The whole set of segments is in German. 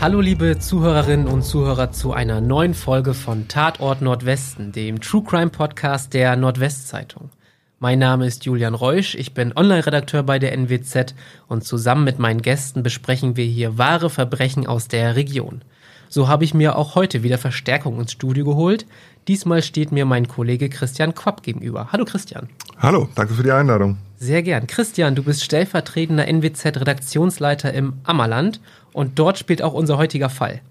Hallo liebe Zuhörerinnen und Zuhörer zu einer neuen Folge von Tatort Nordwesten, dem True Crime Podcast der Nordwestzeitung. Mein Name ist Julian Reusch, ich bin Online-Redakteur bei der NWZ und zusammen mit meinen Gästen besprechen wir hier wahre Verbrechen aus der Region. So habe ich mir auch heute wieder Verstärkung ins Studio geholt. Diesmal steht mir mein Kollege Christian Quapp gegenüber. Hallo Christian. Hallo, danke für die Einladung. Sehr gern. Christian, du bist stellvertretender NWZ-Redaktionsleiter im Ammerland und dort spielt auch unser heutiger Fall.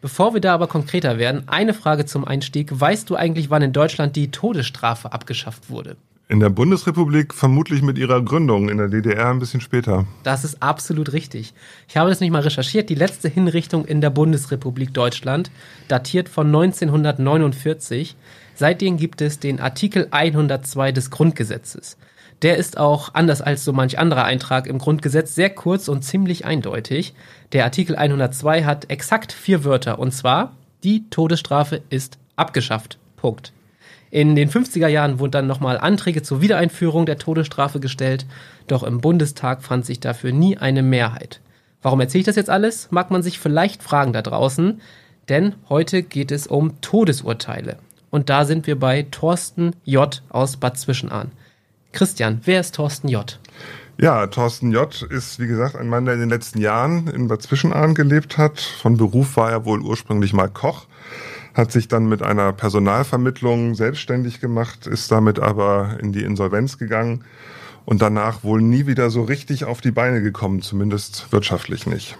Bevor wir da aber konkreter werden, eine Frage zum Einstieg. Weißt du eigentlich, wann in Deutschland die Todesstrafe abgeschafft wurde? In der Bundesrepublik vermutlich mit ihrer Gründung, in der DDR ein bisschen später. Das ist absolut richtig. Ich habe das nicht mal recherchiert. Die letzte Hinrichtung in der Bundesrepublik Deutschland datiert von 1949. Seitdem gibt es den Artikel 102 des Grundgesetzes. Der ist auch, anders als so manch anderer Eintrag im Grundgesetz, sehr kurz und ziemlich eindeutig. Der Artikel 102 hat exakt vier Wörter und zwar, die Todesstrafe ist abgeschafft. Punkt. In den 50er Jahren wurden dann nochmal Anträge zur Wiedereinführung der Todesstrafe gestellt, doch im Bundestag fand sich dafür nie eine Mehrheit. Warum erzähle ich das jetzt alles? Mag man sich vielleicht fragen da draußen, denn heute geht es um Todesurteile. Und da sind wir bei Thorsten J. aus Bad Zwischenahn. Christian, wer ist Thorsten J.? Ja, Thorsten J. ist, wie gesagt, ein Mann, der in den letzten Jahren in Bad Zwischenahn gelebt hat. Von Beruf war er wohl ursprünglich mal Koch, hat sich dann mit einer Personalvermittlung selbstständig gemacht, ist damit aber in die Insolvenz gegangen und danach wohl nie wieder so richtig auf die Beine gekommen, zumindest wirtschaftlich nicht.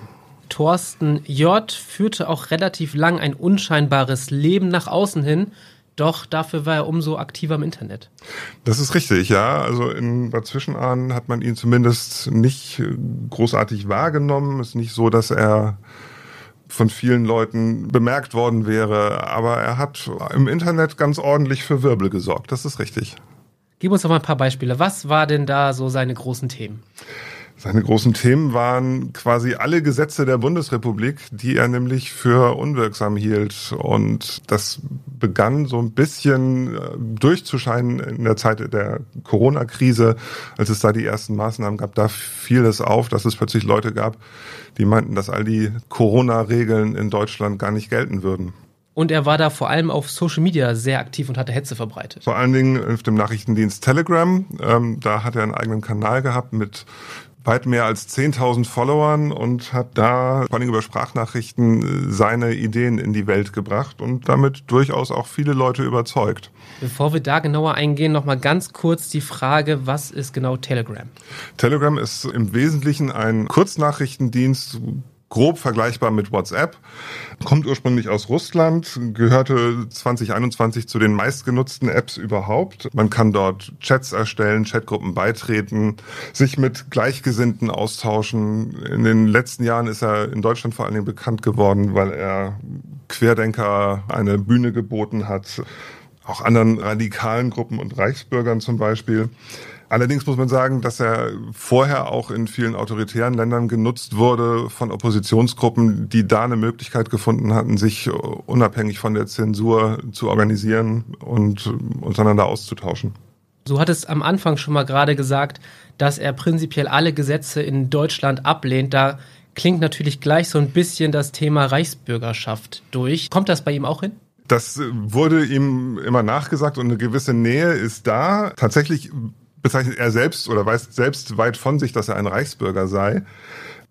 Thorsten J. führte auch relativ lang ein unscheinbares Leben nach außen hin doch dafür war er umso aktiver im Internet. Das ist richtig, ja. Also in Bad Zwischenahn hat man ihn zumindest nicht großartig wahrgenommen. Es ist nicht so, dass er von vielen Leuten bemerkt worden wäre, aber er hat im Internet ganz ordentlich für Wirbel gesorgt. Das ist richtig. Gib uns doch mal ein paar Beispiele. Was war denn da so seine großen Themen? Seine großen Themen waren quasi alle Gesetze der Bundesrepublik, die er nämlich für unwirksam hielt. Und das begann so ein bisschen äh, durchzuscheinen in der Zeit der Corona-Krise, als es da die ersten Maßnahmen gab. Da fiel es auf, dass es plötzlich Leute gab, die meinten, dass all die Corona-Regeln in Deutschland gar nicht gelten würden. Und er war da vor allem auf Social Media sehr aktiv und hatte Hetze verbreitet. Vor allen Dingen auf dem Nachrichtendienst Telegram. Ähm, da hat er einen eigenen Kanal gehabt mit weit mehr als 10.000 Followern und hat da vor allem über Sprachnachrichten äh, seine Ideen in die Welt gebracht und damit durchaus auch viele Leute überzeugt. Bevor wir da genauer eingehen, nochmal ganz kurz die Frage, was ist genau Telegram? Telegram ist im Wesentlichen ein Kurznachrichtendienst, grob vergleichbar mit WhatsApp. Kommt ursprünglich aus Russland, gehörte 2021 zu den meistgenutzten Apps überhaupt. Man kann dort Chats erstellen, Chatgruppen beitreten, sich mit Gleichgesinnten austauschen. In den letzten Jahren ist er in Deutschland vor allen Dingen bekannt geworden, weil er Querdenker eine Bühne geboten hat, auch anderen radikalen Gruppen und Reichsbürgern zum Beispiel. Allerdings muss man sagen, dass er vorher auch in vielen autoritären Ländern genutzt wurde von Oppositionsgruppen, die da eine Möglichkeit gefunden hatten, sich unabhängig von der Zensur zu organisieren und untereinander auszutauschen. Du hattest am Anfang schon mal gerade gesagt, dass er prinzipiell alle Gesetze in Deutschland ablehnt. Da klingt natürlich gleich so ein bisschen das Thema Reichsbürgerschaft durch. Kommt das bei ihm auch hin? Das wurde ihm immer nachgesagt und eine gewisse Nähe ist da. Tatsächlich bezeichnet er selbst oder weiß selbst weit von sich, dass er ein Reichsbürger sei.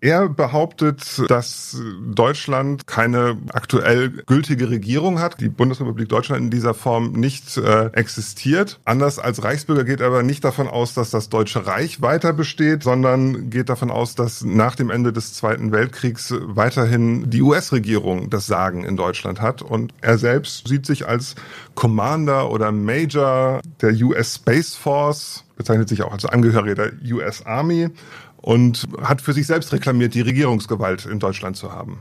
Er behauptet, dass Deutschland keine aktuell gültige Regierung hat. Die Bundesrepublik Deutschland in dieser Form nicht äh, existiert. Anders als Reichsbürger geht er aber nicht davon aus, dass das Deutsche Reich weiter besteht, sondern geht davon aus, dass nach dem Ende des Zweiten Weltkriegs weiterhin die US-Regierung das Sagen in Deutschland hat. Und er selbst sieht sich als Commander oder Major der US Space Force, bezeichnet sich auch als Angehöriger der US Army und hat für sich selbst reklamiert, die Regierungsgewalt in Deutschland zu haben.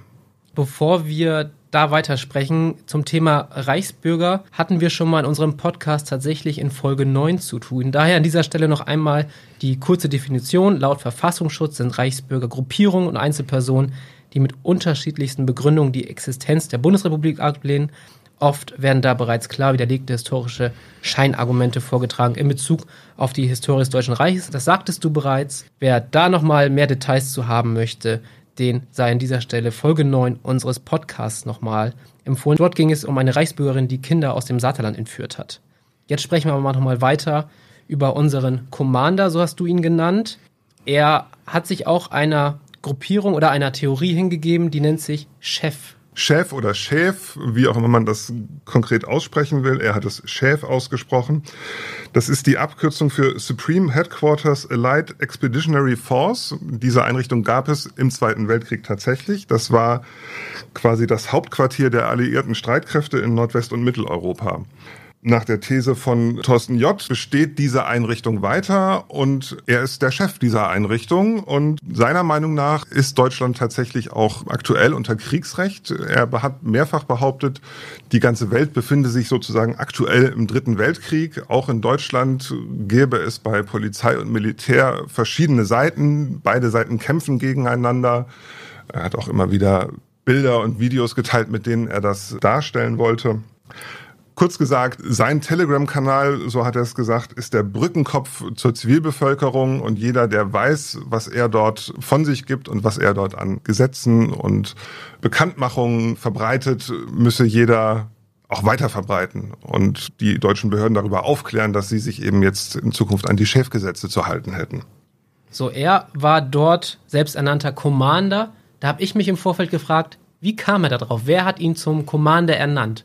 Bevor wir da weitersprechen, zum Thema Reichsbürger hatten wir schon mal in unserem Podcast tatsächlich in Folge 9 zu tun. Daher an dieser Stelle noch einmal die kurze Definition. Laut Verfassungsschutz sind Reichsbürger Gruppierungen und Einzelpersonen, die mit unterschiedlichsten Begründungen die Existenz der Bundesrepublik ablehnen Oft werden da bereits klar widerlegte historische Scheinargumente vorgetragen in Bezug auf die Historie des Deutschen Reiches. Das sagtest du bereits. Wer da nochmal mehr Details zu haben möchte, den sei an dieser Stelle Folge 9 unseres Podcasts nochmal empfohlen. Dort ging es um eine Reichsbürgerin, die Kinder aus dem Saterland entführt hat. Jetzt sprechen wir aber nochmal weiter über unseren Commander, so hast du ihn genannt. Er hat sich auch einer Gruppierung oder einer Theorie hingegeben, die nennt sich Chef. Chef oder Chef, wie auch immer man das konkret aussprechen will. Er hat es Chef ausgesprochen. Das ist die Abkürzung für Supreme Headquarters Allied Expeditionary Force. Diese Einrichtung gab es im Zweiten Weltkrieg tatsächlich. Das war quasi das Hauptquartier der alliierten Streitkräfte in Nordwest- und Mitteleuropa. Nach der These von Thorsten J. besteht diese Einrichtung weiter und er ist der Chef dieser Einrichtung und seiner Meinung nach ist Deutschland tatsächlich auch aktuell unter Kriegsrecht. Er hat mehrfach behauptet, die ganze Welt befinde sich sozusagen aktuell im Dritten Weltkrieg. Auch in Deutschland gäbe es bei Polizei und Militär verschiedene Seiten. Beide Seiten kämpfen gegeneinander. Er hat auch immer wieder Bilder und Videos geteilt, mit denen er das darstellen wollte. Kurz gesagt, sein Telegram-Kanal, so hat er es gesagt, ist der Brückenkopf zur Zivilbevölkerung und jeder, der weiß, was er dort von sich gibt und was er dort an Gesetzen und Bekanntmachungen verbreitet, müsse jeder auch weiter verbreiten und die deutschen Behörden darüber aufklären, dass sie sich eben jetzt in Zukunft an die Chefgesetze zu halten hätten. So, er war dort selbsternannter Commander. Da habe ich mich im Vorfeld gefragt, wie kam er darauf? Wer hat ihn zum Commander ernannt?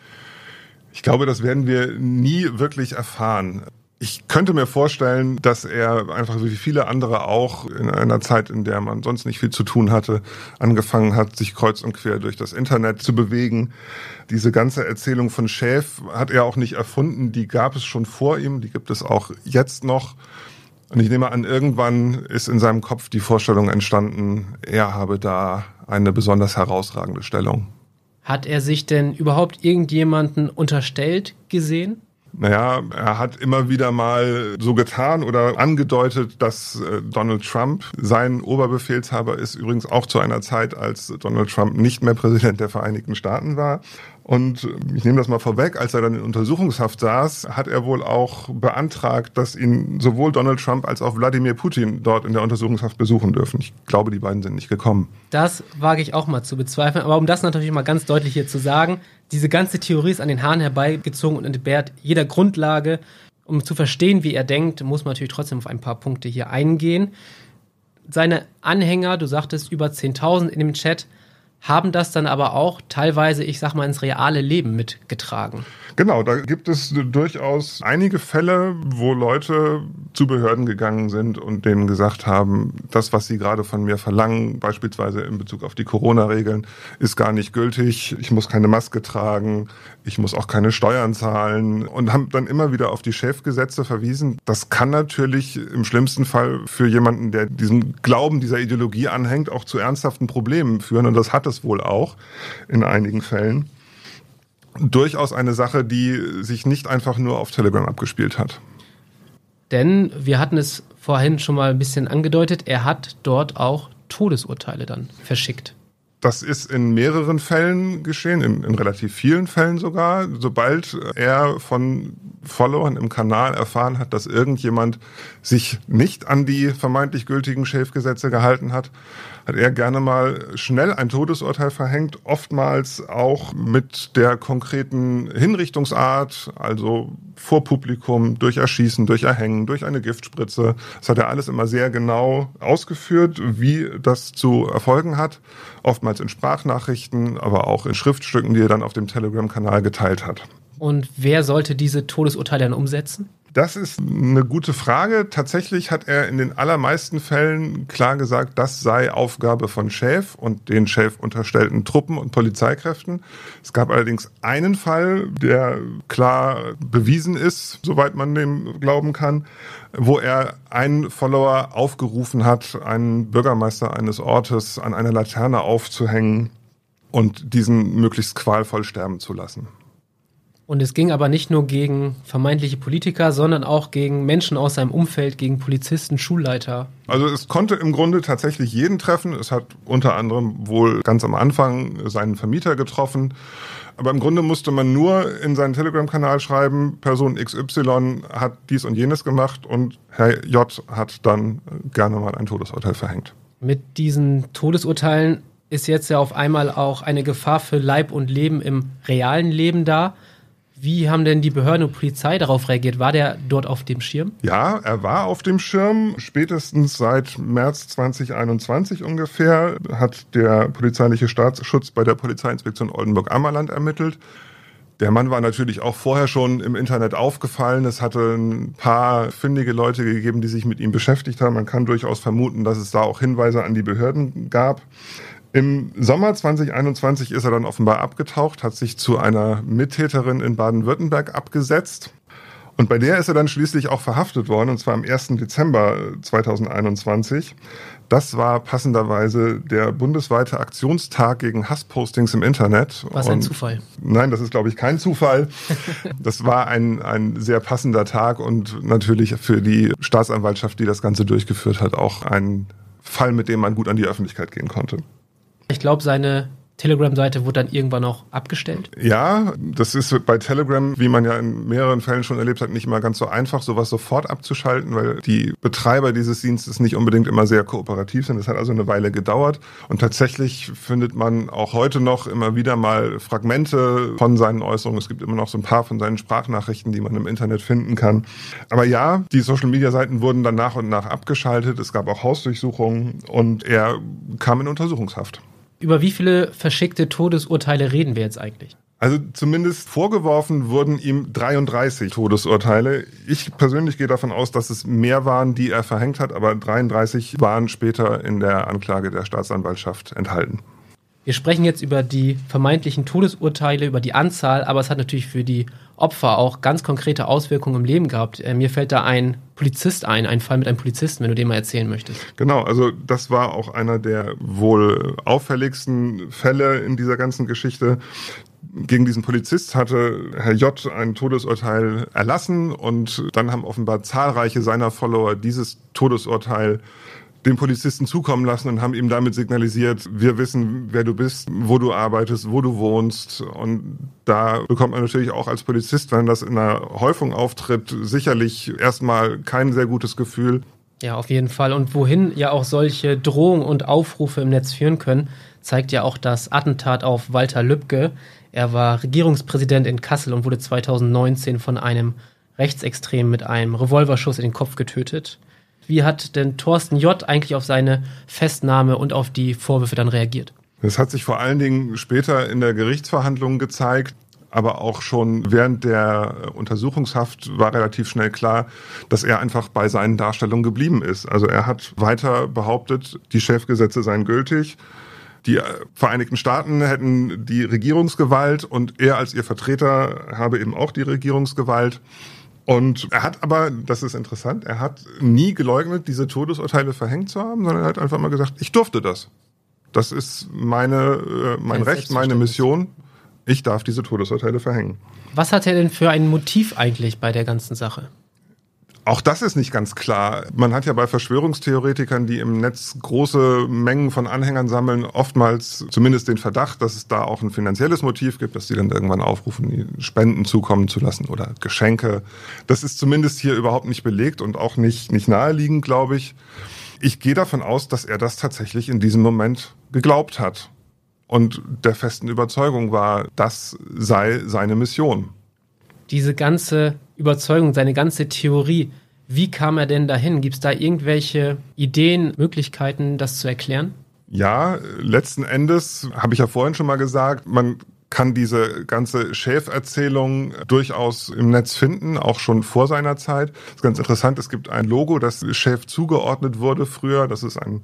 Ich glaube, das werden wir nie wirklich erfahren. Ich könnte mir vorstellen, dass er einfach wie viele andere auch in einer Zeit, in der man sonst nicht viel zu tun hatte, angefangen hat, sich kreuz und quer durch das Internet zu bewegen. Diese ganze Erzählung von Schäf hat er auch nicht erfunden, die gab es schon vor ihm, die gibt es auch jetzt noch. Und ich nehme an, irgendwann ist in seinem Kopf die Vorstellung entstanden, er habe da eine besonders herausragende Stellung. Hat er sich denn überhaupt irgendjemanden unterstellt gesehen? Naja, er hat immer wieder mal so getan oder angedeutet, dass äh, Donald Trump sein Oberbefehlshaber ist, übrigens auch zu einer Zeit, als Donald Trump nicht mehr Präsident der Vereinigten Staaten war. Und ich nehme das mal vorweg, als er dann in Untersuchungshaft saß, hat er wohl auch beantragt, dass ihn sowohl Donald Trump als auch Wladimir Putin dort in der Untersuchungshaft besuchen dürfen. Ich glaube, die beiden sind nicht gekommen. Das wage ich auch mal zu bezweifeln. Aber um das natürlich mal ganz deutlich hier zu sagen, diese ganze Theorie ist an den Haaren herbeigezogen und entbehrt jeder Grundlage. Um zu verstehen, wie er denkt, muss man natürlich trotzdem auf ein paar Punkte hier eingehen. Seine Anhänger, du sagtest über 10.000 in dem Chat, haben das dann aber auch teilweise, ich sag mal, ins reale Leben mitgetragen. Genau, da gibt es durchaus einige Fälle, wo Leute zu Behörden gegangen sind und denen gesagt haben, das, was sie gerade von mir verlangen, beispielsweise in Bezug auf die Corona-Regeln, ist gar nicht gültig. Ich muss keine Maske tragen, ich muss auch keine Steuern zahlen und haben dann immer wieder auf die Chefgesetze verwiesen. Das kann natürlich im schlimmsten Fall für jemanden, der diesem Glauben, dieser Ideologie anhängt, auch zu ernsthaften Problemen führen und das hat es wohl auch in einigen Fällen durchaus eine Sache, die sich nicht einfach nur auf Telegram abgespielt hat. Denn wir hatten es vorhin schon mal ein bisschen angedeutet, er hat dort auch Todesurteile dann verschickt. Das ist in mehreren Fällen geschehen, in, in, relativ vielen Fällen sogar. Sobald er von Followern im Kanal erfahren hat, dass irgendjemand sich nicht an die vermeintlich gültigen Schäfgesetze gehalten hat, hat er gerne mal schnell ein Todesurteil verhängt, oftmals auch mit der konkreten Hinrichtungsart, also vor Publikum, durch Erschießen, durch Erhängen, durch eine Giftspritze. Das hat er alles immer sehr genau ausgeführt, wie das zu erfolgen hat, oftmals in Sprachnachrichten, aber auch in Schriftstücken, die er dann auf dem Telegram-Kanal geteilt hat. Und wer sollte diese Todesurteile dann umsetzen? Das ist eine gute Frage. Tatsächlich hat er in den allermeisten Fällen klar gesagt, das sei Aufgabe von Schäf und den Schäf unterstellten Truppen und Polizeikräften. Es gab allerdings einen Fall, der klar bewiesen ist, soweit man dem glauben kann, wo er einen Follower aufgerufen hat, einen Bürgermeister eines Ortes an einer Laterne aufzuhängen und diesen möglichst qualvoll sterben zu lassen. Und es ging aber nicht nur gegen vermeintliche Politiker, sondern auch gegen Menschen aus seinem Umfeld, gegen Polizisten, Schulleiter. Also es konnte im Grunde tatsächlich jeden treffen. Es hat unter anderem wohl ganz am Anfang seinen Vermieter getroffen. Aber im Grunde musste man nur in seinen Telegram-Kanal schreiben, Person XY hat dies und jenes gemacht und Herr J hat dann gerne mal ein Todesurteil verhängt. Mit diesen Todesurteilen ist jetzt ja auf einmal auch eine Gefahr für Leib und Leben im realen Leben da. Wie haben denn die Behörden und Polizei darauf reagiert? War der dort auf dem Schirm? Ja, er war auf dem Schirm. Spätestens seit März 2021 ungefähr hat der polizeiliche Staatsschutz bei der Polizeiinspektion Oldenburg-Ammerland ermittelt. Der Mann war natürlich auch vorher schon im Internet aufgefallen. Es hatte ein paar findige Leute gegeben, die sich mit ihm beschäftigt haben. Man kann durchaus vermuten, dass es da auch Hinweise an die Behörden gab. Im Sommer 2021 ist er dann offenbar abgetaucht, hat sich zu einer Mittäterin in Baden-Württemberg abgesetzt. Und bei der ist er dann schließlich auch verhaftet worden, und zwar am 1. Dezember 2021. Das war passenderweise der bundesweite Aktionstag gegen Hasspostings im Internet. Was ein Zufall. Nein, das ist, glaube ich, kein Zufall. das war ein, ein sehr passender Tag und natürlich für die Staatsanwaltschaft, die das Ganze durchgeführt hat, auch ein Fall, mit dem man gut an die Öffentlichkeit gehen konnte. Ich glaube, seine Telegram-Seite wurde dann irgendwann auch abgestellt? Ja, das ist bei Telegram, wie man ja in mehreren Fällen schon erlebt hat, nicht immer ganz so einfach, sowas sofort abzuschalten, weil die Betreiber dieses Dienstes nicht unbedingt immer sehr kooperativ sind. Das hat also eine Weile gedauert. Und tatsächlich findet man auch heute noch immer wieder mal Fragmente von seinen Äußerungen. Es gibt immer noch so ein paar von seinen Sprachnachrichten, die man im Internet finden kann. Aber ja, die Social-Media-Seiten wurden dann nach und nach abgeschaltet. Es gab auch Hausdurchsuchungen und er kam in Untersuchungshaft. Über wie viele verschickte Todesurteile reden wir jetzt eigentlich? Also zumindest vorgeworfen wurden ihm 33 Todesurteile. Ich persönlich gehe davon aus, dass es mehr waren, die er verhängt hat, aber 33 waren später in der Anklage der Staatsanwaltschaft enthalten. Wir sprechen jetzt über die vermeintlichen Todesurteile, über die Anzahl, aber es hat natürlich für die Opfer auch ganz konkrete Auswirkungen im Leben gehabt. Äh, mir fällt da ein Polizist ein, ein Fall mit einem Polizisten, wenn du den mal erzählen möchtest. Genau, also das war auch einer der wohl auffälligsten Fälle in dieser ganzen Geschichte. Gegen diesen Polizist hatte Herr J. ein Todesurteil erlassen und dann haben offenbar zahlreiche seiner Follower dieses Todesurteil dem Polizisten zukommen lassen und haben ihm damit signalisiert, wir wissen, wer du bist, wo du arbeitest, wo du wohnst. Und da bekommt man natürlich auch als Polizist, wenn das in einer Häufung auftritt, sicherlich erstmal kein sehr gutes Gefühl. Ja, auf jeden Fall. Und wohin ja auch solche Drohungen und Aufrufe im Netz führen können, zeigt ja auch das Attentat auf Walter Lübcke. Er war Regierungspräsident in Kassel und wurde 2019 von einem Rechtsextremen mit einem Revolverschuss in den Kopf getötet. Wie hat denn Thorsten J. eigentlich auf seine Festnahme und auf die Vorwürfe dann reagiert? Das hat sich vor allen Dingen später in der Gerichtsverhandlung gezeigt. Aber auch schon während der Untersuchungshaft war relativ schnell klar, dass er einfach bei seinen Darstellungen geblieben ist. Also er hat weiter behauptet, die Chefgesetze seien gültig. Die Vereinigten Staaten hätten die Regierungsgewalt und er als ihr Vertreter habe eben auch die Regierungsgewalt. Und er hat aber, das ist interessant, er hat nie geleugnet, diese Todesurteile verhängt zu haben, sondern er hat einfach mal gesagt, ich durfte das. Das ist meine, äh, mein Recht, meine Mission. Ich darf diese Todesurteile verhängen. Was hat er denn für ein Motiv eigentlich bei der ganzen Sache? Auch das ist nicht ganz klar. Man hat ja bei Verschwörungstheoretikern, die im Netz große Mengen von Anhängern sammeln, oftmals zumindest den Verdacht, dass es da auch ein finanzielles Motiv gibt, dass die dann irgendwann aufrufen, Spenden zukommen zu lassen oder Geschenke. Das ist zumindest hier überhaupt nicht belegt und auch nicht, nicht naheliegend, glaube ich. Ich gehe davon aus, dass er das tatsächlich in diesem Moment geglaubt hat und der festen Überzeugung war, das sei seine Mission diese ganze Überzeugung, seine ganze Theorie, wie kam er denn dahin? Gibt es da irgendwelche Ideen, Möglichkeiten, das zu erklären? Ja, letzten Endes habe ich ja vorhin schon mal gesagt, man kann diese ganze Schäferzählung durchaus im Netz finden, auch schon vor seiner Zeit. Das ist ganz interessant, es gibt ein Logo, das Schäf zugeordnet wurde früher. Das ist ein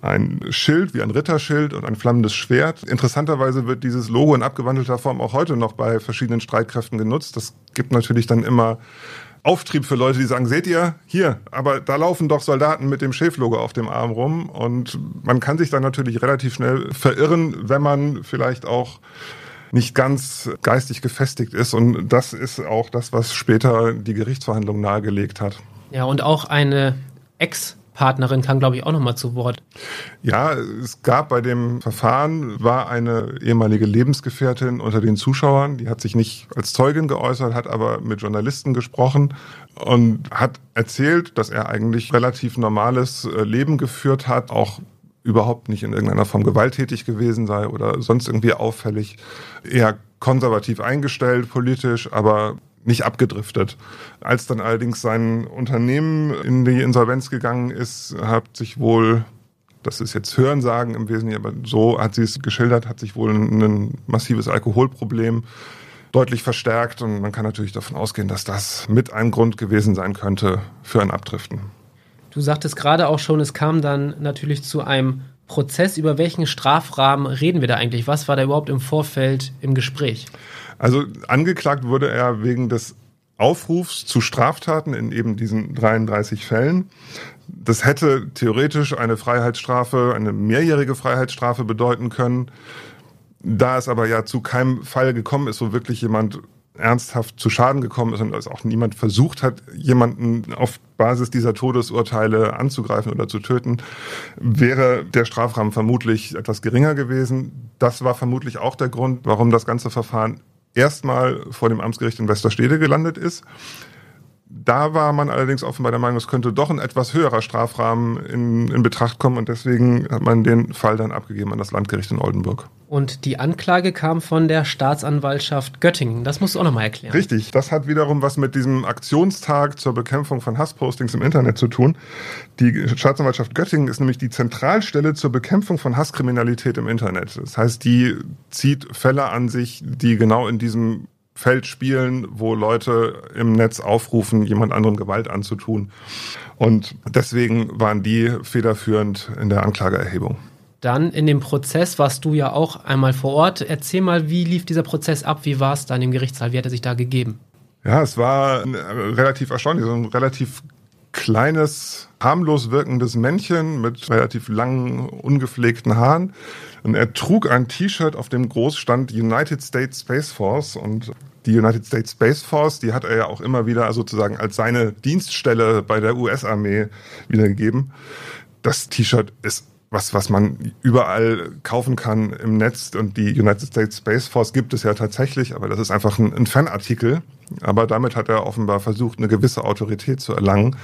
ein Schild wie ein Ritterschild und ein flammendes Schwert. Interessanterweise wird dieses Logo in abgewandelter Form auch heute noch bei verschiedenen Streitkräften genutzt. Das gibt natürlich dann immer Auftrieb für Leute, die sagen, seht ihr, hier, aber da laufen doch Soldaten mit dem Schäflogo auf dem Arm rum und man kann sich dann natürlich relativ schnell verirren, wenn man vielleicht auch nicht ganz geistig gefestigt ist und das ist auch das, was später die Gerichtsverhandlung nahegelegt hat. Ja, und auch eine Ex- Partnerin kam, glaube ich, auch nochmal zu Wort. Ja, es gab bei dem Verfahren, war eine ehemalige Lebensgefährtin unter den Zuschauern, die hat sich nicht als Zeugin geäußert, hat aber mit Journalisten gesprochen und hat erzählt, dass er eigentlich relativ normales äh, Leben geführt hat, auch überhaupt nicht in irgendeiner Form gewalttätig gewesen sei oder sonst irgendwie auffällig, eher konservativ eingestellt politisch, aber nicht abgedriftet. Als dann allerdings sein Unternehmen in die Insolvenz gegangen ist, hat sich wohl, das ist jetzt Hörensagen im Wesentlichen, aber so hat sie es geschildert, hat sich wohl ein massives Alkoholproblem deutlich verstärkt und man kann natürlich davon ausgehen, dass das mit ein Grund gewesen sein könnte für ein Abdriften. Du sagtest gerade auch schon, es kam dann natürlich zu einem Prozess. Über welchen Strafrahmen reden wir da eigentlich? Was war da überhaupt im Vorfeld im Gespräch? Also angeklagt wurde er wegen des Aufrufs zu Straftaten in eben diesen 33 Fällen. Das hätte theoretisch eine Freiheitsstrafe, eine mehrjährige Freiheitsstrafe bedeuten können. Da es aber ja zu keinem Fall gekommen ist, wo wirklich jemand ernsthaft zu Schaden gekommen ist und dass auch niemand versucht hat, jemanden auf Basis dieser Todesurteile anzugreifen oder zu töten, wäre der Strafrahmen vermutlich etwas geringer gewesen. Das war vermutlich auch der Grund, warum das ganze Verfahren erstmal vor dem Amtsgericht in Westerstede gelandet ist. Da war man allerdings offenbar der Meinung, es könnte doch ein etwas höherer Strafrahmen in, in Betracht kommen und deswegen hat man den Fall dann abgegeben an das Landgericht in Oldenburg. Und die Anklage kam von der Staatsanwaltschaft Göttingen. Das musst du auch nochmal erklären. Richtig, das hat wiederum was mit diesem Aktionstag zur Bekämpfung von Hasspostings im Internet zu tun. Die Staatsanwaltschaft Göttingen ist nämlich die Zentralstelle zur Bekämpfung von Hasskriminalität im Internet. Das heißt, die zieht Fälle an sich, die genau in diesem Feld spielen, wo Leute im Netz aufrufen, jemand anderem Gewalt anzutun. Und deswegen waren die federführend in der Anklageerhebung. Dann in dem Prozess warst du ja auch einmal vor Ort. Erzähl mal, wie lief dieser Prozess ab? Wie war es da in dem Gerichtssaal? Wie hat er sich da gegeben? Ja, es war relativ erstaunlich. So ein relativ kleines, harmlos wirkendes Männchen mit relativ langen, ungepflegten Haaren. Und er trug ein T-Shirt, auf dem groß stand United States Space Force. Und die United States Space Force, die hat er ja auch immer wieder sozusagen als seine Dienststelle bei der US-Armee wiedergegeben. Das T-Shirt ist was, was man überall kaufen kann im Netz. Und die United States Space Force gibt es ja tatsächlich, aber das ist einfach ein, Fanartikel. Aber damit hat er offenbar versucht, eine gewisse Autorität zu erlangen.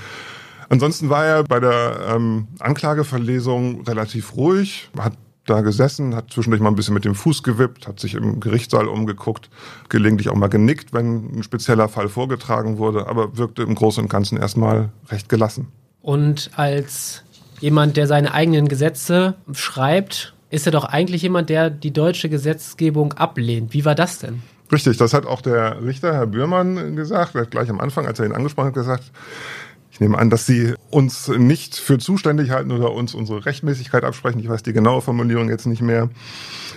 Ansonsten war er bei der ähm, Anklageverlesung relativ ruhig, hat da gesessen, hat zwischendurch mal ein bisschen mit dem Fuß gewippt, hat sich im Gerichtssaal umgeguckt, gelegentlich auch mal genickt, wenn ein spezieller Fall vorgetragen wurde, aber wirkte im Großen und Ganzen erstmal recht gelassen. Und als jemand, der seine eigenen Gesetze schreibt, ist er doch eigentlich jemand, der die deutsche Gesetzgebung ablehnt. Wie war das denn? Richtig, das hat auch der Richter, Herr Bührmann, gesagt. Er hat gleich am Anfang, als er ihn angesprochen hat, gesagt, ich nehme an, dass Sie uns nicht für zuständig halten oder uns unsere Rechtmäßigkeit absprechen. Ich weiß die genaue Formulierung jetzt nicht mehr.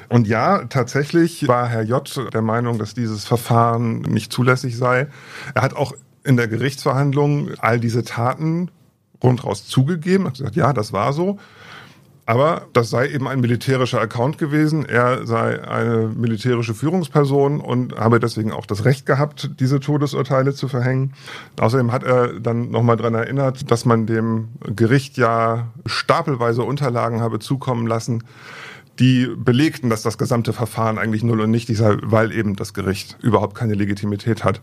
Und ja, tatsächlich war Herr J. der Meinung, dass dieses Verfahren nicht zulässig sei. Er hat auch in der Gerichtsverhandlung all diese Taten rundraus zugegeben, hat gesagt, ja, das war so. Aber das sei eben ein militärischer Account gewesen. Er sei eine militärische Führungsperson und habe deswegen auch das Recht gehabt, diese Todesurteile zu verhängen. Außerdem hat er dann nochmal dran erinnert, dass man dem Gericht ja stapelweise Unterlagen habe zukommen lassen, die belegten, dass das gesamte Verfahren eigentlich null und nichtig sei, weil eben das Gericht überhaupt keine Legitimität hat.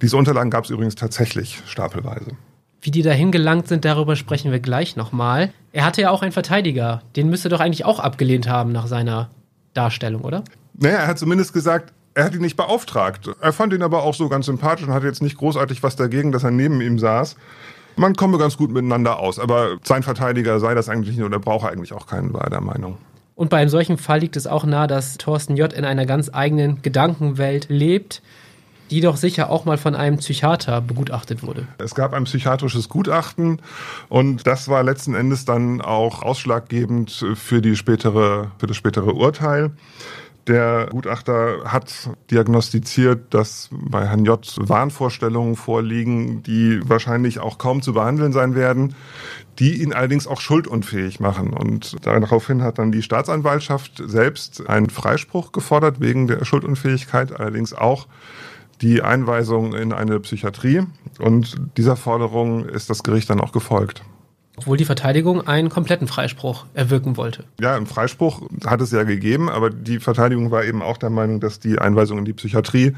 Diese Unterlagen gab es übrigens tatsächlich stapelweise. Wie die dahin gelangt sind, darüber sprechen wir gleich nochmal. Er hatte ja auch einen Verteidiger. Den müsste doch eigentlich auch abgelehnt haben nach seiner Darstellung, oder? Naja, er hat zumindest gesagt, er hat ihn nicht beauftragt. Er fand ihn aber auch so ganz sympathisch und hatte jetzt nicht großartig was dagegen, dass er neben ihm saß. Man komme ganz gut miteinander aus, aber sein Verteidiger sei das eigentlich nicht oder brauche eigentlich auch keinen, war er der Meinung. Und bei einem solchen Fall liegt es auch nahe, dass Thorsten J. in einer ganz eigenen Gedankenwelt lebt die doch sicher auch mal von einem Psychiater begutachtet wurde. Es gab ein psychiatrisches Gutachten und das war letzten Endes dann auch ausschlaggebend für die spätere, für das spätere Urteil. Der Gutachter hat diagnostiziert, dass bei Herrn J. Wahnvorstellungen vorliegen, die wahrscheinlich auch kaum zu behandeln sein werden, die ihn allerdings auch schuldunfähig machen. Und daraufhin hat dann die Staatsanwaltschaft selbst einen Freispruch gefordert wegen der Schuldunfähigkeit, allerdings auch die Einweisung in eine Psychiatrie. Und dieser Forderung ist das Gericht dann auch gefolgt. Obwohl die Verteidigung einen kompletten Freispruch erwirken wollte. Ja, einen Freispruch hat es ja gegeben, aber die Verteidigung war eben auch der Meinung, dass die Einweisung in die Psychiatrie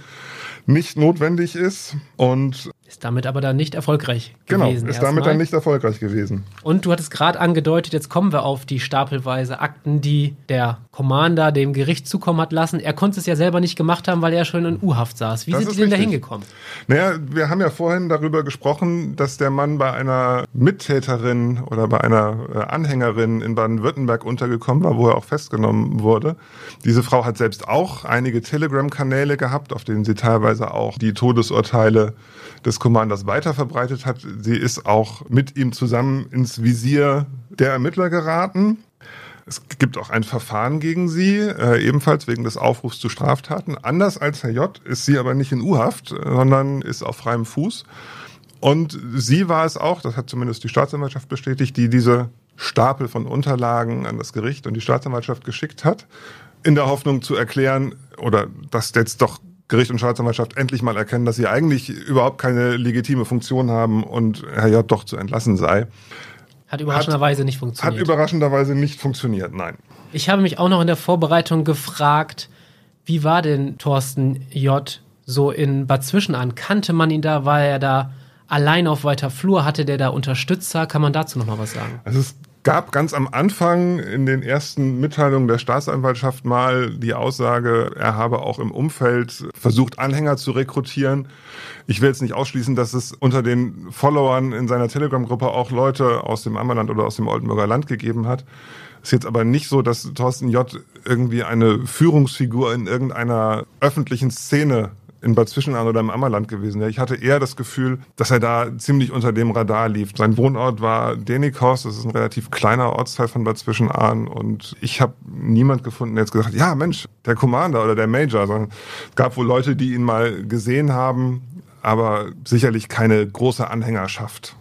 nicht notwendig ist und ist damit aber dann nicht erfolgreich genau, gewesen. Genau, ist damit dann nicht erfolgreich gewesen. Und du hattest gerade angedeutet, jetzt kommen wir auf die stapelweise Akten, die der Commander dem Gericht zukommen hat lassen. Er konnte es ja selber nicht gemacht haben, weil er schon in U-Haft saß. Wie das sind die denn da hingekommen? Naja, wir haben ja vorhin darüber gesprochen, dass der Mann bei einer Mittäterin oder bei einer äh, Anhängerin in Baden-Württemberg untergekommen war, wo er auch festgenommen wurde. Diese Frau hat selbst auch einige Telegram-Kanäle gehabt, auf denen sie teilweise auch die Todesurteile des Commanders weiterverbreitet hat. Sie ist auch mit ihm zusammen ins Visier der Ermittler geraten. Es gibt auch ein Verfahren gegen sie, äh, ebenfalls wegen des Aufrufs zu Straftaten. Anders als Herr J. ist sie aber nicht in U-Haft, sondern ist auf freiem Fuß. Und sie war es auch, das hat zumindest die Staatsanwaltschaft bestätigt, die diese Stapel von Unterlagen an das Gericht und die Staatsanwaltschaft geschickt hat, in der Hoffnung zu erklären, oder dass jetzt doch Gericht und Staatsanwaltschaft endlich mal erkennen, dass sie eigentlich überhaupt keine legitime Funktion haben und Herr J. doch zu entlassen sei. Hat überraschenderweise hat, nicht funktioniert. Hat überraschenderweise nicht funktioniert, nein. Ich habe mich auch noch in der Vorbereitung gefragt, wie war denn Thorsten J. so in Bad Zwischenahn? Kannte man ihn da? War er da allein auf weiter Flur? Hatte der da Unterstützer? Kann man dazu noch mal was sagen? Es gab ganz am Anfang in den ersten Mitteilungen der Staatsanwaltschaft mal die Aussage, er habe auch im Umfeld versucht, Anhänger zu rekrutieren. Ich will jetzt nicht ausschließen, dass es unter den Followern in seiner Telegram-Gruppe auch Leute aus dem Ammerland oder aus dem Oldenburger Land gegeben hat. Ist jetzt aber nicht so, dass Thorsten J. irgendwie eine Führungsfigur in irgendeiner öffentlichen Szene in Bad Zwischenahn oder im Ammerland gewesen wäre. Ich hatte eher das Gefühl, dass er da ziemlich unter dem Radar lief. Sein Wohnort war Denikhorst, das ist ein relativ kleiner Ortsteil von Bad Zwischenahn und ich habe niemand gefunden, der jetzt gesagt hat, ja Mensch, der Commander oder der Major, sondern es gab wohl Leute, die ihn mal gesehen haben, aber sicherlich keine große Anhängerschaft.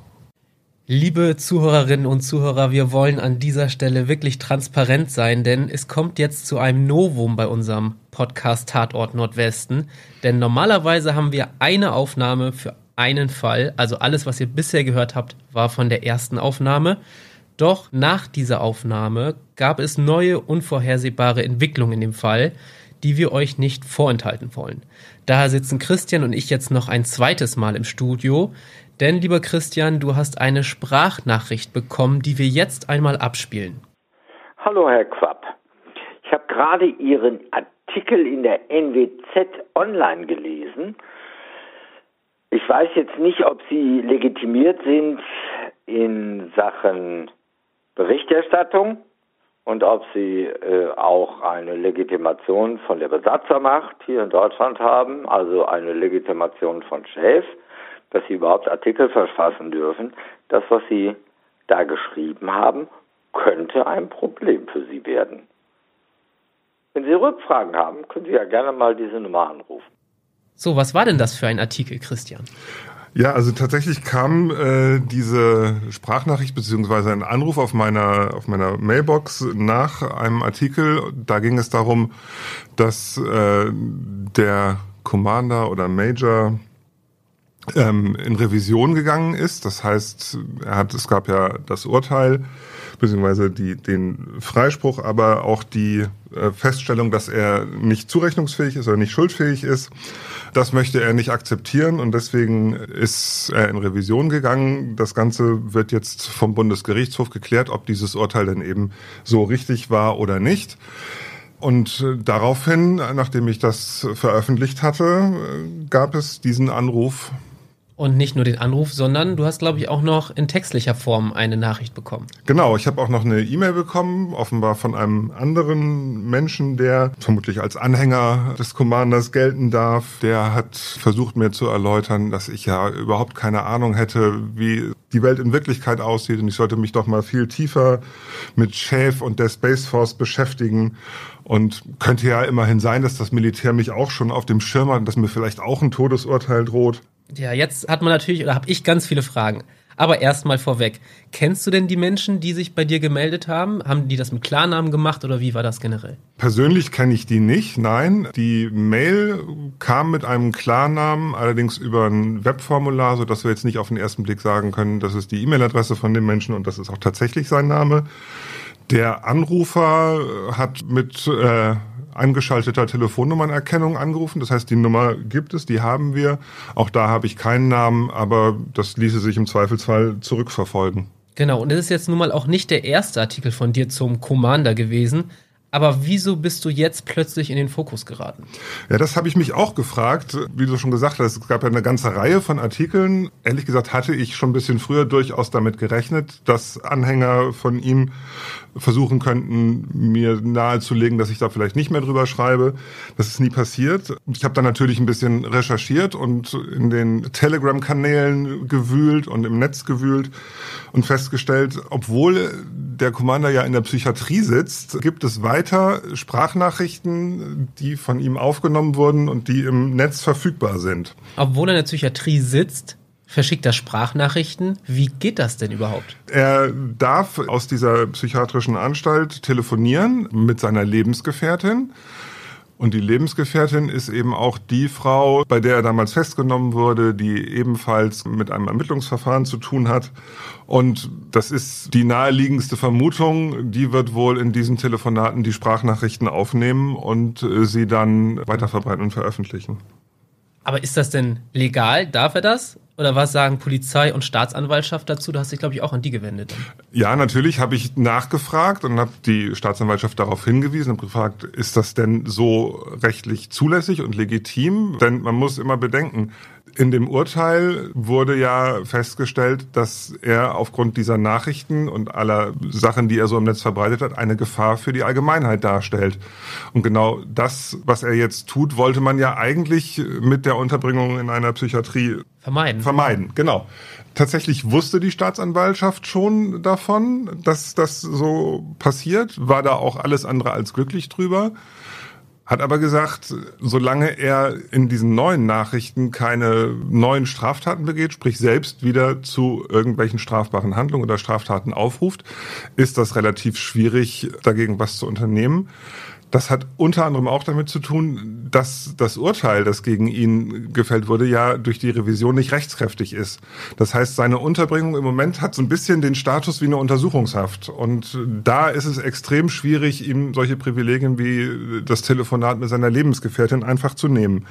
Liebe Zuhörerinnen und Zuhörer, wir wollen an dieser Stelle wirklich transparent sein, denn es kommt jetzt zu einem Novum bei unserem Podcast Tatort Nordwesten. Denn normalerweise haben wir eine Aufnahme für einen Fall. Also alles, was ihr bisher gehört habt, war von der ersten Aufnahme. Doch nach dieser Aufnahme gab es neue, unvorhersehbare Entwicklungen in dem Fall, die wir euch nicht vorenthalten wollen. Daher sitzen Christian und ich jetzt noch ein zweites Mal im Studio. Denn, lieber Christian, du hast eine Sprachnachricht bekommen, die wir jetzt einmal abspielen. Hallo, Herr Quapp. Ich habe gerade Ihren Artikel in der NWZ online gelesen. Ich weiß jetzt nicht, ob Sie legitimiert sind in Sachen Berichterstattung und ob Sie äh, auch eine Legitimation von der Besatzermacht hier in Deutschland haben, also eine Legitimation von Chef dass sie überhaupt Artikel verfassen dürfen. Das, was sie da geschrieben haben, könnte ein Problem für sie werden. Wenn Sie Rückfragen haben, können Sie ja gerne mal diese Nummer anrufen. So, was war denn das für ein Artikel, Christian? Ja, also tatsächlich kam äh, diese Sprachnachricht beziehungsweise ein Anruf auf meiner auf meiner Mailbox nach einem Artikel. Da ging es darum, dass äh, der Commander oder Major ähm, in Revision gegangen ist. Das heißt, er hat, es gab ja das Urteil beziehungsweise die, den Freispruch, aber auch die äh, Feststellung, dass er nicht zurechnungsfähig ist oder nicht schuldfähig ist. Das möchte er nicht akzeptieren und deswegen ist er in Revision gegangen. Das Ganze wird jetzt vom Bundesgerichtshof geklärt, ob dieses Urteil denn eben so richtig war oder nicht. Und äh, daraufhin, nachdem ich das veröffentlicht hatte, äh, gab es diesen Anruf und nicht nur den Anruf, sondern du hast, glaube ich, auch noch in textlicher Form eine Nachricht bekommen. Genau, ich habe auch noch eine E-Mail bekommen, offenbar von einem anderen Menschen, der vermutlich als Anhänger des Commanders gelten darf. Der hat versucht mir zu erläutern, dass ich ja überhaupt keine Ahnung hätte, wie die Welt in Wirklichkeit aussieht und ich sollte mich doch mal viel tiefer mit Schäf und der Space Force beschäftigen. Und könnte ja immerhin sein, dass das Militär mich auch schon auf dem Schirm hat, dass mir vielleicht auch ein Todesurteil droht. Ja, jetzt hat man natürlich, oder habe ich ganz viele Fragen. Aber erstmal vorweg, kennst du denn die Menschen, die sich bei dir gemeldet haben? Haben die das mit Klarnamen gemacht oder wie war das generell? Persönlich kenne ich die nicht, nein. Die Mail kam mit einem Klarnamen, allerdings über ein Webformular, so dass wir jetzt nicht auf den ersten Blick sagen können, das ist die E-Mail-Adresse von dem Menschen und das ist auch tatsächlich sein Name. Der Anrufer hat mit äh, eingeschalteter Telefonnummernerkennung angerufen. Das heißt, die Nummer gibt es, die haben wir. Auch da habe ich keinen Namen, aber das ließe sich im Zweifelsfall zurückverfolgen. Genau, und es ist jetzt nun mal auch nicht der erste Artikel von dir zum Commander gewesen. Aber wieso bist du jetzt plötzlich in den Fokus geraten? Ja, das habe ich mich auch gefragt. Wie du schon gesagt hast, es gab ja eine ganze Reihe von Artikeln. Ehrlich gesagt hatte ich schon ein bisschen früher durchaus damit gerechnet, dass Anhänger von ihm versuchen könnten, mir nahezulegen, dass ich da vielleicht nicht mehr drüber schreibe. Das ist nie passiert. Ich habe dann natürlich ein bisschen recherchiert und in den Telegram-Kanälen gewühlt und im Netz gewühlt und festgestellt, obwohl der Commander ja in der Psychiatrie sitzt, gibt es weiter Sprachnachrichten, die von ihm aufgenommen wurden und die im Netz verfügbar sind. Obwohl er in der Psychiatrie sitzt, verschickt er Sprachnachrichten. Wie geht das denn überhaupt? Er darf aus dieser psychiatrischen Anstalt telefonieren mit seiner Lebensgefährtin. Und die Lebensgefährtin ist eben auch die Frau, bei der er damals festgenommen wurde, die ebenfalls mit einem Ermittlungsverfahren zu tun hat. Und das ist die naheliegendste Vermutung. Die wird wohl in diesen Telefonaten die Sprachnachrichten aufnehmen und äh, sie dann weiterverbreiten und veröffentlichen. Aber ist das denn legal? Darf er das? Oder was sagen Polizei und Staatsanwaltschaft dazu? Du hast dich, glaube ich, auch an die gewendet. Ja, natürlich habe ich nachgefragt und habe die Staatsanwaltschaft darauf hingewiesen und gefragt, ist das denn so rechtlich zulässig und legitim? Denn man muss immer bedenken, in dem Urteil wurde ja festgestellt, dass er aufgrund dieser Nachrichten und aller Sachen, die er so im Netz verbreitet hat, eine Gefahr für die Allgemeinheit darstellt. Und genau das, was er jetzt tut, wollte man ja eigentlich mit der Unterbringung in einer Psychiatrie vermeiden. Vermeiden, genau. Tatsächlich wusste die Staatsanwaltschaft schon davon, dass das so passiert, war da auch alles andere als glücklich drüber hat aber gesagt, solange er in diesen neuen Nachrichten keine neuen Straftaten begeht, sprich selbst wieder zu irgendwelchen strafbaren Handlungen oder Straftaten aufruft, ist das relativ schwierig, dagegen was zu unternehmen. Das hat unter anderem auch damit zu tun, dass das Urteil, das gegen ihn gefällt wurde, ja durch die Revision nicht rechtskräftig ist. Das heißt, seine Unterbringung im Moment hat so ein bisschen den Status wie eine Untersuchungshaft. Und da ist es extrem schwierig, ihm solche Privilegien wie das Telefonat mit seiner Lebensgefährtin einfach zu nehmen.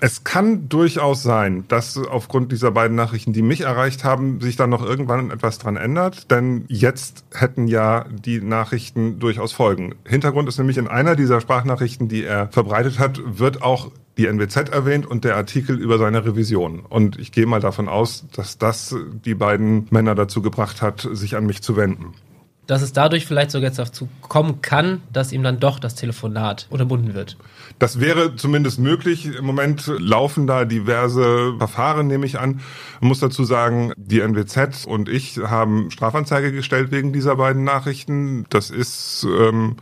Es kann durchaus sein, dass aufgrund dieser beiden Nachrichten, die mich erreicht haben, sich dann noch irgendwann etwas dran ändert, denn jetzt hätten ja die Nachrichten durchaus Folgen. Hintergrund ist nämlich in einer dieser Sprachnachrichten, die er verbreitet hat, wird auch die NWZ erwähnt und der Artikel über seine Revision. Und ich gehe mal davon aus, dass das die beiden Männer dazu gebracht hat, sich an mich zu wenden dass es dadurch vielleicht sogar jetzt dazu kommen kann, dass ihm dann doch das Telefonat unterbunden wird. Das wäre zumindest möglich. Im Moment laufen da diverse Verfahren, nehme ich an. Man muss dazu sagen, die NWZ und ich haben Strafanzeige gestellt wegen dieser beiden Nachrichten. Das ist ähm,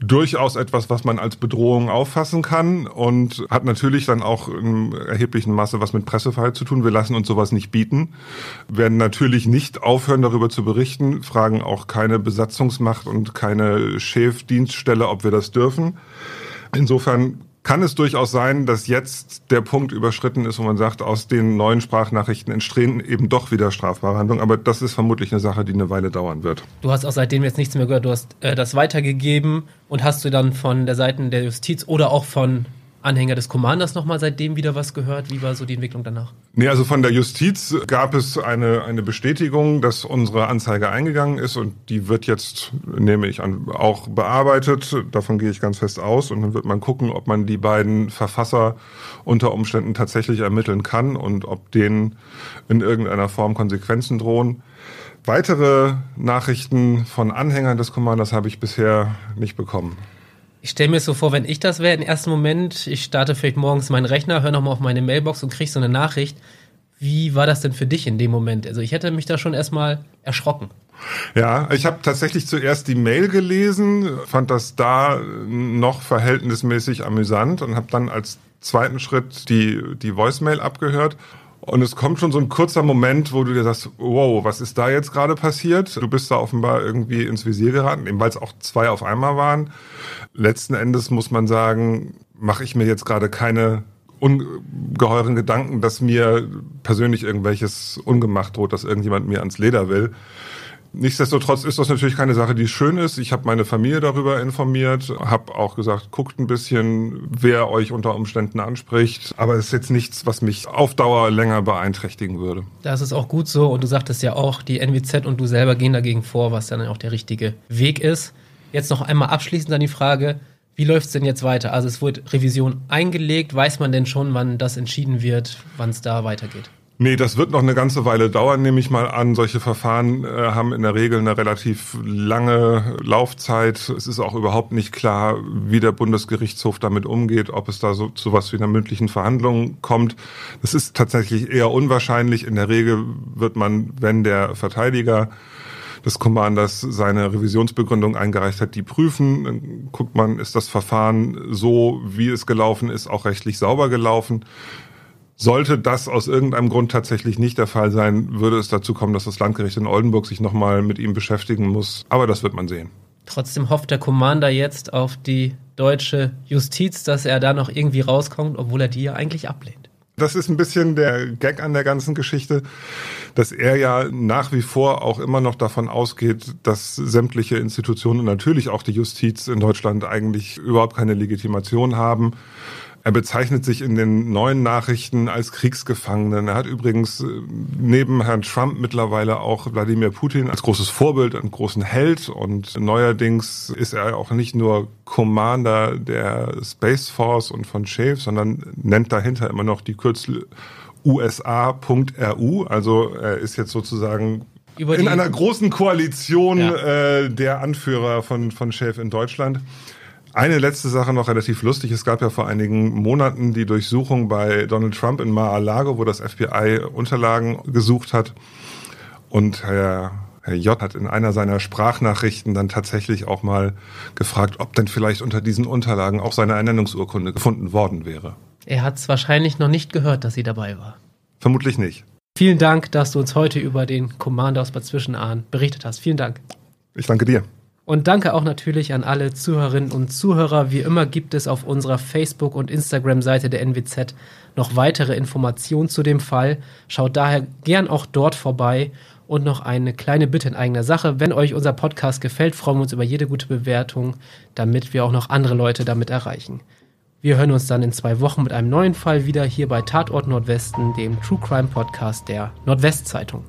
durchaus etwas, was man als Bedrohung auffassen kann und hat natürlich dann auch in erheblichem Maße was mit Pressefreiheit zu tun. Wir lassen uns sowas nicht bieten, werden natürlich nicht aufhören, darüber zu berichten, fragen auch keine Besatzungsmacht und keine Chefdienststelle, ob wir das dürfen. Insofern kann es durchaus sein, dass jetzt der Punkt überschritten ist, wo man sagt, aus den neuen Sprachnachrichten entstehen eben doch wieder strafbare Handlungen. Aber das ist vermutlich eine Sache, die eine Weile dauern wird. Du hast auch seitdem jetzt nichts mehr gehört. Du hast äh, das weitergegeben und hast du dann von der Seite der Justiz oder auch von Anhänger des Commanders nochmal seitdem wieder was gehört? Wie war so die Entwicklung danach? Nee, also von der Justiz gab es eine, eine Bestätigung, dass unsere Anzeige eingegangen ist und die wird jetzt, nehme ich an, auch bearbeitet. Davon gehe ich ganz fest aus und dann wird man gucken, ob man die beiden Verfasser unter Umständen tatsächlich ermitteln kann und ob denen in irgendeiner Form Konsequenzen drohen. Weitere Nachrichten von Anhängern des Commanders habe ich bisher nicht bekommen. Ich stelle mir so vor, wenn ich das wäre, im ersten Moment, ich starte vielleicht morgens meinen Rechner, höre nochmal auf meine Mailbox und kriege so eine Nachricht. Wie war das denn für dich in dem Moment? Also ich hätte mich da schon erstmal erschrocken. Ja, ich habe tatsächlich zuerst die Mail gelesen, fand das da noch verhältnismäßig amüsant und habe dann als zweiten Schritt die, die Voicemail abgehört und es kommt schon so ein kurzer Moment, wo du dir sagst, wow, was ist da jetzt gerade passiert? Du bist da offenbar irgendwie ins Visier geraten, eben weil es auch zwei auf einmal waren. Letzten Endes muss man sagen, mache ich mir jetzt gerade keine ungeheuren Gedanken, dass mir persönlich irgendwelches Ungemacht droht, dass irgendjemand mir ans Leder will. Nichtsdestotrotz ist das natürlich keine Sache, die schön ist. Ich habe meine Familie darüber informiert, habe auch gesagt, guckt ein bisschen, wer euch unter Umständen anspricht. Aber es ist jetzt nichts, was mich auf Dauer länger beeinträchtigen würde. Das ist auch gut so. Und du sagtest ja auch, die NWZ und du selber gehen dagegen vor, was dann auch der richtige Weg ist. Jetzt noch einmal abschließend an die Frage, wie läuft es denn jetzt weiter? Also es wurde Revision eingelegt. Weiß man denn schon, wann das entschieden wird, wann es da weitergeht? Nee, das wird noch eine ganze Weile dauern, nehme ich mal an. Solche Verfahren äh, haben in der Regel eine relativ lange Laufzeit. Es ist auch überhaupt nicht klar, wie der Bundesgerichtshof damit umgeht, ob es da so zu was wie einer mündlichen Verhandlung kommt. Das ist tatsächlich eher unwahrscheinlich. In der Regel wird man, wenn der Verteidiger des Commanders seine Revisionsbegründung eingereicht hat, die prüfen. Dann guckt man, ist das Verfahren so, wie es gelaufen ist, auch rechtlich sauber gelaufen. Sollte das aus irgendeinem Grund tatsächlich nicht der Fall sein, würde es dazu kommen, dass das Landgericht in Oldenburg sich nochmal mit ihm beschäftigen muss. Aber das wird man sehen. Trotzdem hofft der Commander jetzt auf die deutsche Justiz, dass er da noch irgendwie rauskommt, obwohl er die ja eigentlich ablehnt. Das ist ein bisschen der Gag an der ganzen Geschichte, dass er ja nach wie vor auch immer noch davon ausgeht, dass sämtliche Institutionen, natürlich auch die Justiz in Deutschland eigentlich überhaupt keine Legitimation haben er bezeichnet sich in den neuen Nachrichten als Kriegsgefangenen. Er hat übrigens äh, neben Herrn Trump mittlerweile auch Wladimir Putin als großes Vorbild, einen großen Held. Und neuerdings ist er auch nicht nur Commander der Space Force und von Shave, sondern nennt dahinter immer noch die Kürzel USA.ru. Also er ist jetzt sozusagen in einer großen Koalition ja. äh, der Anführer von, von Shave in Deutschland. Eine letzte Sache noch relativ lustig. Es gab ja vor einigen Monaten die Durchsuchung bei Donald Trump in Mar-a-Lago, wo das FBI Unterlagen gesucht hat. Und Herr, Herr J. hat in einer seiner Sprachnachrichten dann tatsächlich auch mal gefragt, ob denn vielleicht unter diesen Unterlagen auch seine Ernennungsurkunde gefunden worden wäre. Er hat es wahrscheinlich noch nicht gehört, dass sie dabei war. Vermutlich nicht. Vielen Dank, dass du uns heute über den Commander aus Bad Zwischenahn berichtet hast. Vielen Dank. Ich danke dir. Und danke auch natürlich an alle Zuhörerinnen und Zuhörer. Wie immer gibt es auf unserer Facebook- und Instagram-Seite der NWZ noch weitere Informationen zu dem Fall. Schaut daher gern auch dort vorbei. Und noch eine kleine Bitte in eigener Sache. Wenn euch unser Podcast gefällt, freuen wir uns über jede gute Bewertung, damit wir auch noch andere Leute damit erreichen. Wir hören uns dann in zwei Wochen mit einem neuen Fall wieder hier bei Tatort Nordwesten, dem True Crime Podcast der Nordwestzeitung.